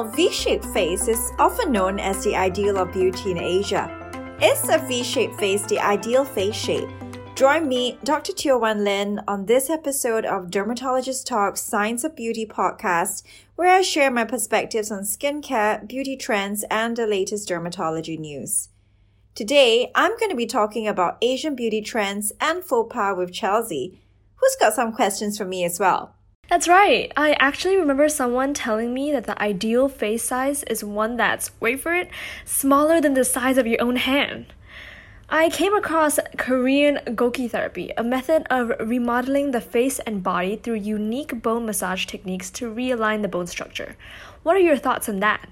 Now, V shaped face is often known as the ideal of beauty in Asia. Is a V shaped face the ideal face shape? Join me, Dr. Teo Wan Lin, on this episode of Dermatologist Talk Science of Beauty podcast, where I share my perspectives on skincare, beauty trends, and the latest dermatology news. Today, I'm going to be talking about Asian beauty trends and faux pas with Chelsea, who's got some questions for me as well. That's right. I actually remember someone telling me that the ideal face size is one that's, wait for it, smaller than the size of your own hand. I came across Korean Goki therapy, a method of remodeling the face and body through unique bone massage techniques to realign the bone structure. What are your thoughts on that?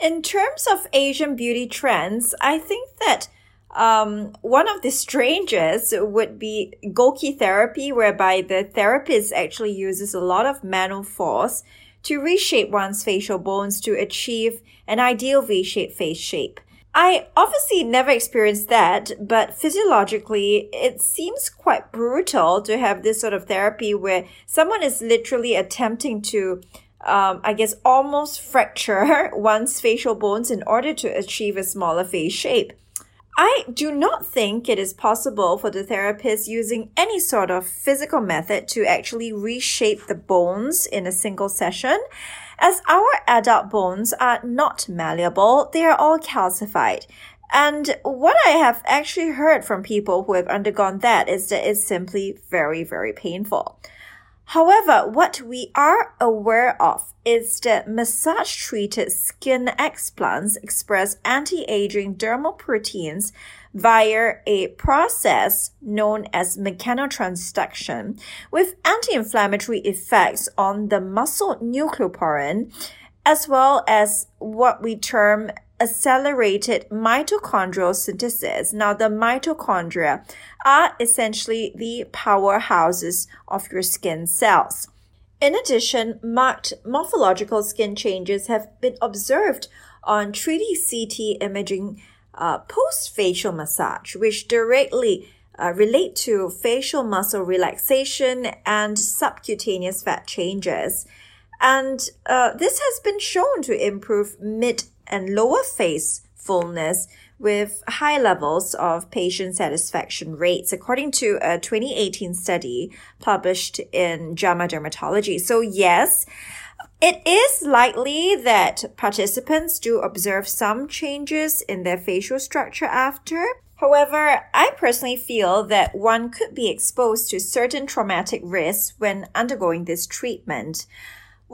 In terms of Asian beauty trends, I think that um, one of the strangest would be Goki therapy, whereby the therapist actually uses a lot of manual force to reshape one's facial bones to achieve an ideal V-shaped face shape. I obviously never experienced that, but physiologically, it seems quite brutal to have this sort of therapy where someone is literally attempting to, um, I guess, almost fracture one's facial bones in order to achieve a smaller face shape. I do not think it is possible for the therapist using any sort of physical method to actually reshape the bones in a single session. As our adult bones are not malleable, they are all calcified. And what I have actually heard from people who have undergone that is that it's simply very, very painful. However, what we are aware of is that massage treated skin explants express anti aging dermal proteins via a process known as mechanotransduction with anti inflammatory effects on the muscle nucleoporin as well as what we term accelerated mitochondrial synthesis. Now, the mitochondria are essentially the powerhouses of your skin cells. In addition, marked morphological skin changes have been observed on 3D CT imaging uh, post facial massage, which directly uh, relate to facial muscle relaxation and subcutaneous fat changes. And uh, this has been shown to improve mid and lower face fullness with high levels of patient satisfaction rates, according to a 2018 study published in JAMA Dermatology. So, yes, it is likely that participants do observe some changes in their facial structure after. However, I personally feel that one could be exposed to certain traumatic risks when undergoing this treatment.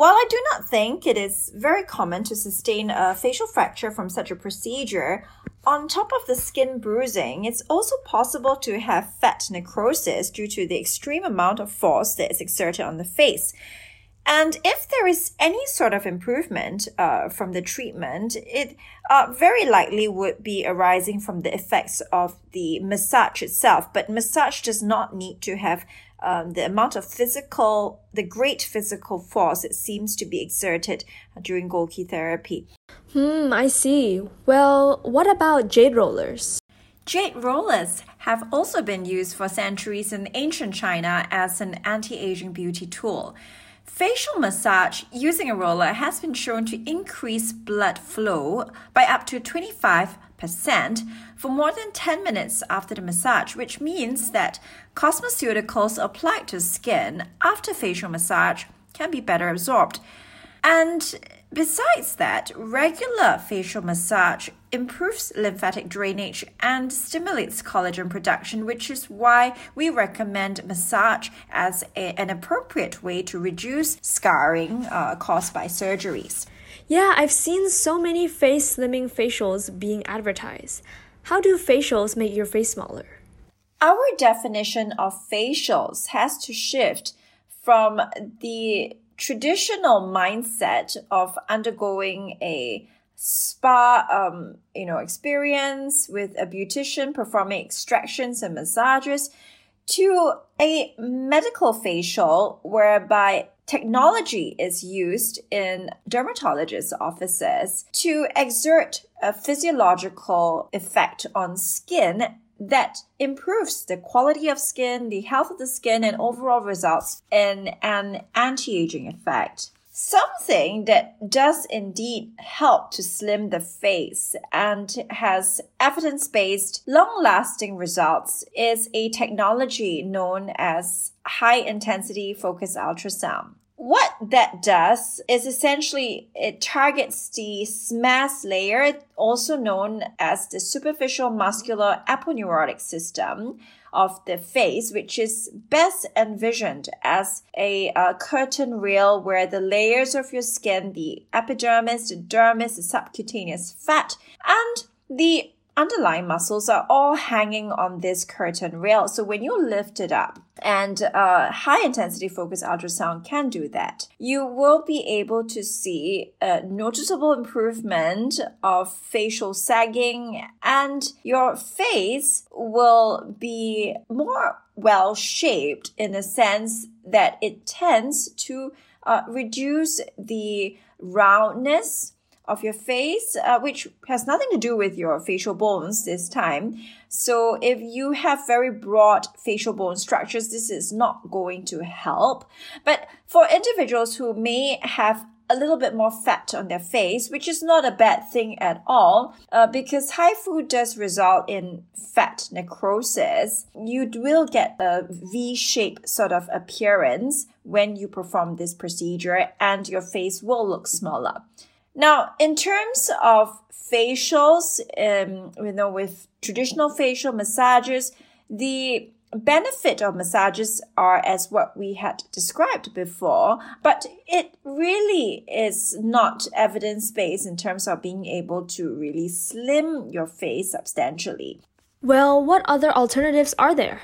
While I do not think it is very common to sustain a facial fracture from such a procedure, on top of the skin bruising, it's also possible to have fat necrosis due to the extreme amount of force that is exerted on the face. And if there is any sort of improvement uh, from the treatment, it uh, very likely would be arising from the effects of the massage itself. But massage does not need to have um, the amount of physical, the great physical force it seems to be exerted during Goki therapy. Hmm, I see. Well, what about jade rollers? Jade rollers have also been used for centuries in ancient China as an anti aging beauty tool. Facial massage using a roller has been shown to increase blood flow by up to 25 for more than 10 minutes after the massage, which means that cosmeceuticals applied to skin after facial massage can be better absorbed. And besides that, regular facial massage improves lymphatic drainage and stimulates collagen production, which is why we recommend massage as a, an appropriate way to reduce scarring uh, caused by surgeries. Yeah, I've seen so many face slimming facials being advertised. How do facials make your face smaller? Our definition of facials has to shift from the traditional mindset of undergoing a spa um, you know experience with a beautician performing extractions and massages to a medical facial whereby technology is used in dermatologists' offices to exert a physiological effect on skin that improves the quality of skin, the health of the skin, and overall results in an anti aging effect. Something that does indeed help to slim the face and has evidence based, long lasting results is a technology known as high intensity focused ultrasound. What that does is essentially it targets the SMAS layer, also known as the superficial muscular aponeurotic system, of the face, which is best envisioned as a, a curtain rail where the layers of your skin, the epidermis, the dermis, the subcutaneous fat, and the underlying muscles are all hanging on this curtain rail. So when you lift it up, and uh, high intensity focused ultrasound can do that, you will be able to see a noticeable improvement of facial sagging, and your face will be more well shaped in the sense that it tends to uh, reduce the roundness of your face, uh, which has nothing to do with your facial bones this time. So if you have very broad facial bone structures, this is not going to help. But for individuals who may have a little bit more fat on their face, which is not a bad thing at all, uh, because HIFU does result in fat necrosis. You will get a V-shaped sort of appearance when you perform this procedure, and your face will look smaller. Now, in terms of facials, um, you know, with traditional facial massages, the benefit of massages are as what we had described before, but it really is not evidence based in terms of being able to really slim your face substantially. Well, what other alternatives are there?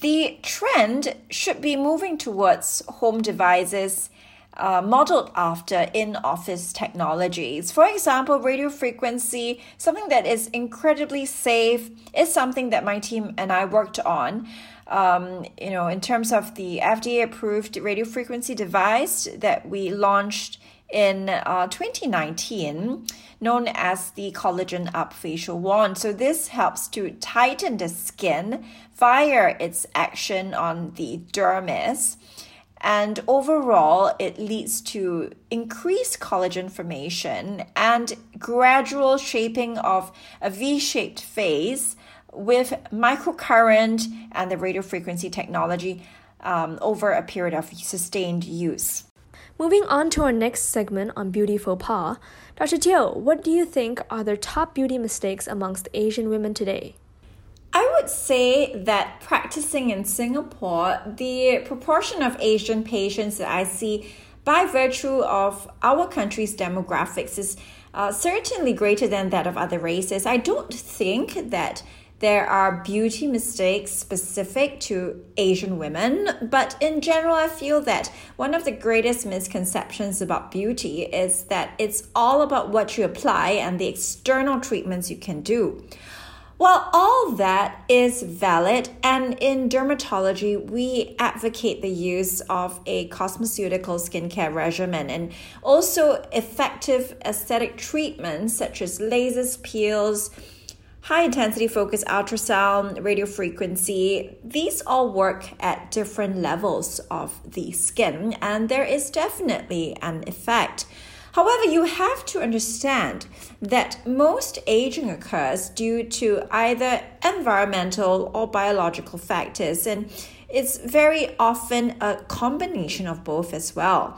The trend should be moving towards home devices uh, modeled after in office technologies. For example, radio frequency, something that is incredibly safe, is something that my team and I worked on. Um, you know, in terms of the FDA approved radio frequency device that we launched in uh, 2019 known as the collagen up facial wand. So this helps to tighten the skin via its action on the dermis and overall, it leads to increased collagen formation and gradual shaping of a V shaped face with microcurrent and the radio frequency technology um, over a period of sustained use. Moving on to our next segment on beauty faux pas, Dr. Teo, what do you think are the top beauty mistakes amongst Asian women today? I would say that practicing in Singapore, the proportion of Asian patients that I see by virtue of our country's demographics is uh, certainly greater than that of other races. I don't think that there are beauty mistakes specific to Asian women, but in general, I feel that one of the greatest misconceptions about beauty is that it's all about what you apply and the external treatments you can do. Well, all that is valid, and in dermatology, we advocate the use of a cosmeceutical skincare regimen and also effective aesthetic treatments such as lasers, peels, high intensity focused ultrasound, radio frequency. These all work at different levels of the skin, and there is definitely an effect. However, you have to understand that most aging occurs due to either environmental or biological factors, and it's very often a combination of both as well.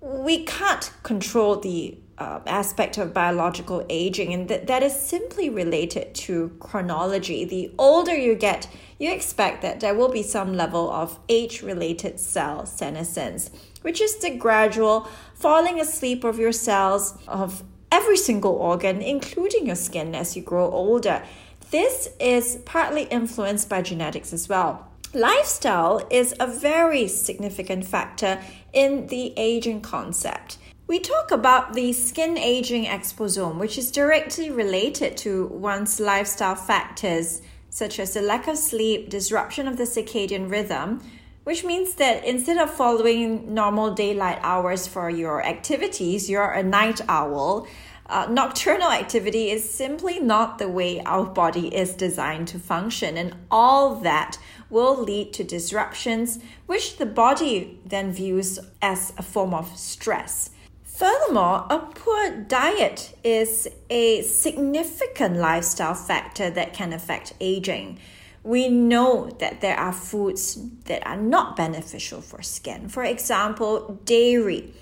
We can't control the uh, aspect of biological aging, and that, that is simply related to chronology. The older you get, you expect that there will be some level of age related cell senescence which is the gradual falling asleep of your cells of every single organ, including your skin, as you grow older. This is partly influenced by genetics as well. Lifestyle is a very significant factor in the aging concept. We talk about the skin aging exposome, which is directly related to one's lifestyle factors, such as the lack of sleep, disruption of the circadian rhythm, which means that instead of following normal daylight hours for your activities, you're a night owl. Uh, nocturnal activity is simply not the way our body is designed to function, and all that will lead to disruptions, which the body then views as a form of stress. Furthermore, a poor diet is a significant lifestyle factor that can affect aging. We know that there are foods that are not beneficial for skin. For example, dairy.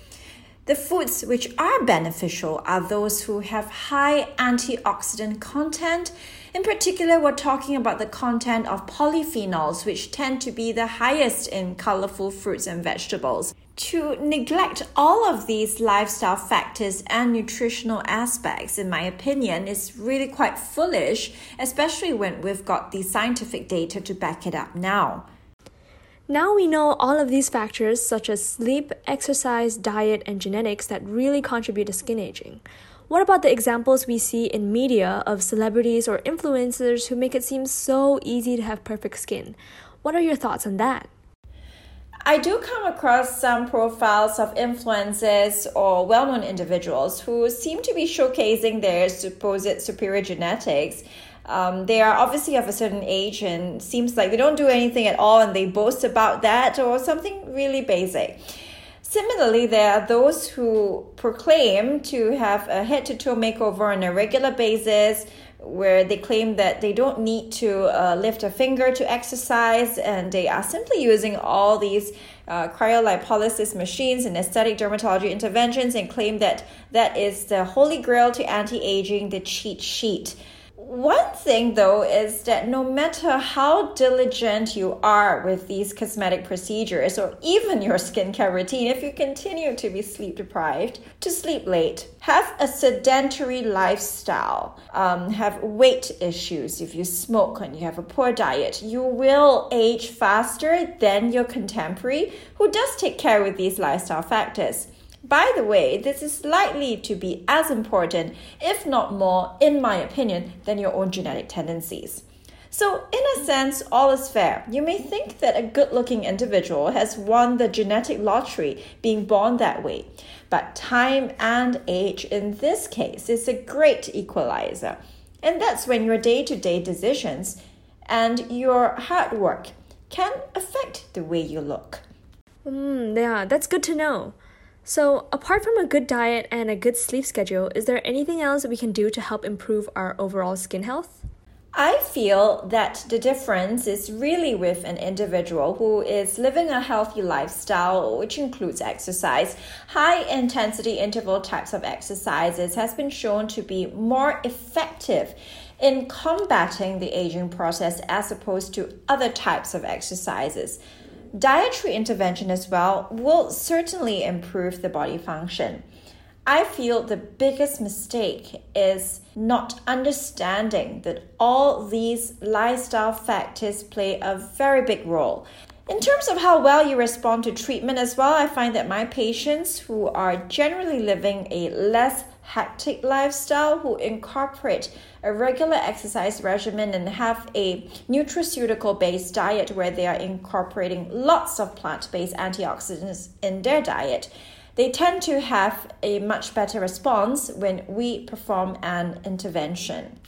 The foods which are beneficial are those who have high antioxidant content. In particular, we're talking about the content of polyphenols, which tend to be the highest in colorful fruits and vegetables. To neglect all of these lifestyle factors and nutritional aspects, in my opinion, is really quite foolish, especially when we've got the scientific data to back it up now. Now we know all of these factors, such as sleep, exercise, diet, and genetics, that really contribute to skin aging. What about the examples we see in media of celebrities or influencers who make it seem so easy to have perfect skin? What are your thoughts on that? I do come across some profiles of influencers or well known individuals who seem to be showcasing their supposed superior genetics um, they are obviously of a certain age and seems like they don't do anything at all and they boast about that or something really basic. Similarly, there are those who proclaim to have a head to toe makeover on a regular basis, where they claim that they don't need to uh, lift a finger to exercise and they are simply using all these uh, cryolipolysis machines and aesthetic dermatology interventions and claim that that is the holy grail to anti aging, the cheat sheet. One thing though is that no matter how diligent you are with these cosmetic procedures or even your skincare routine, if you continue to be sleep deprived, to sleep late, have a sedentary lifestyle, um, have weight issues, if you smoke and you have a poor diet, you will age faster than your contemporary who does take care with these lifestyle factors. By the way, this is likely to be as important, if not more, in my opinion, than your own genetic tendencies. So, in a sense, all is fair. You may think that a good looking individual has won the genetic lottery being born that way, but time and age in this case is a great equalizer. And that's when your day to day decisions and your hard work can affect the way you look. Mm, yeah, that's good to know. So, apart from a good diet and a good sleep schedule, is there anything else that we can do to help improve our overall skin health? I feel that the difference is really with an individual who is living a healthy lifestyle, which includes exercise. High intensity interval types of exercises has been shown to be more effective in combating the aging process as opposed to other types of exercises. Dietary intervention as well will certainly improve the body function. I feel the biggest mistake is not understanding that all these lifestyle factors play a very big role. In terms of how well you respond to treatment as well, I find that my patients who are generally living a less hectic lifestyle who incorporate a regular exercise regimen and have a nutraceutical based diet where they are incorporating lots of plant based antioxidants in their diet, they tend to have a much better response when we perform an intervention.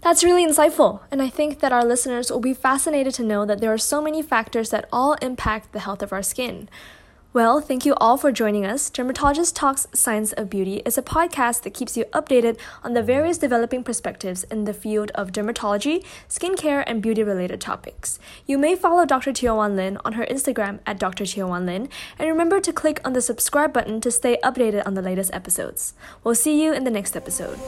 That's really insightful, and I think that our listeners will be fascinated to know that there are so many factors that all impact the health of our skin. Well, thank you all for joining us. Dermatologist Talks Science of Beauty is a podcast that keeps you updated on the various developing perspectives in the field of dermatology, skincare, and beauty related topics. You may follow Dr. Teo Wan Lin on her Instagram at Dr. Teo Wan Lin, and remember to click on the subscribe button to stay updated on the latest episodes. We'll see you in the next episode.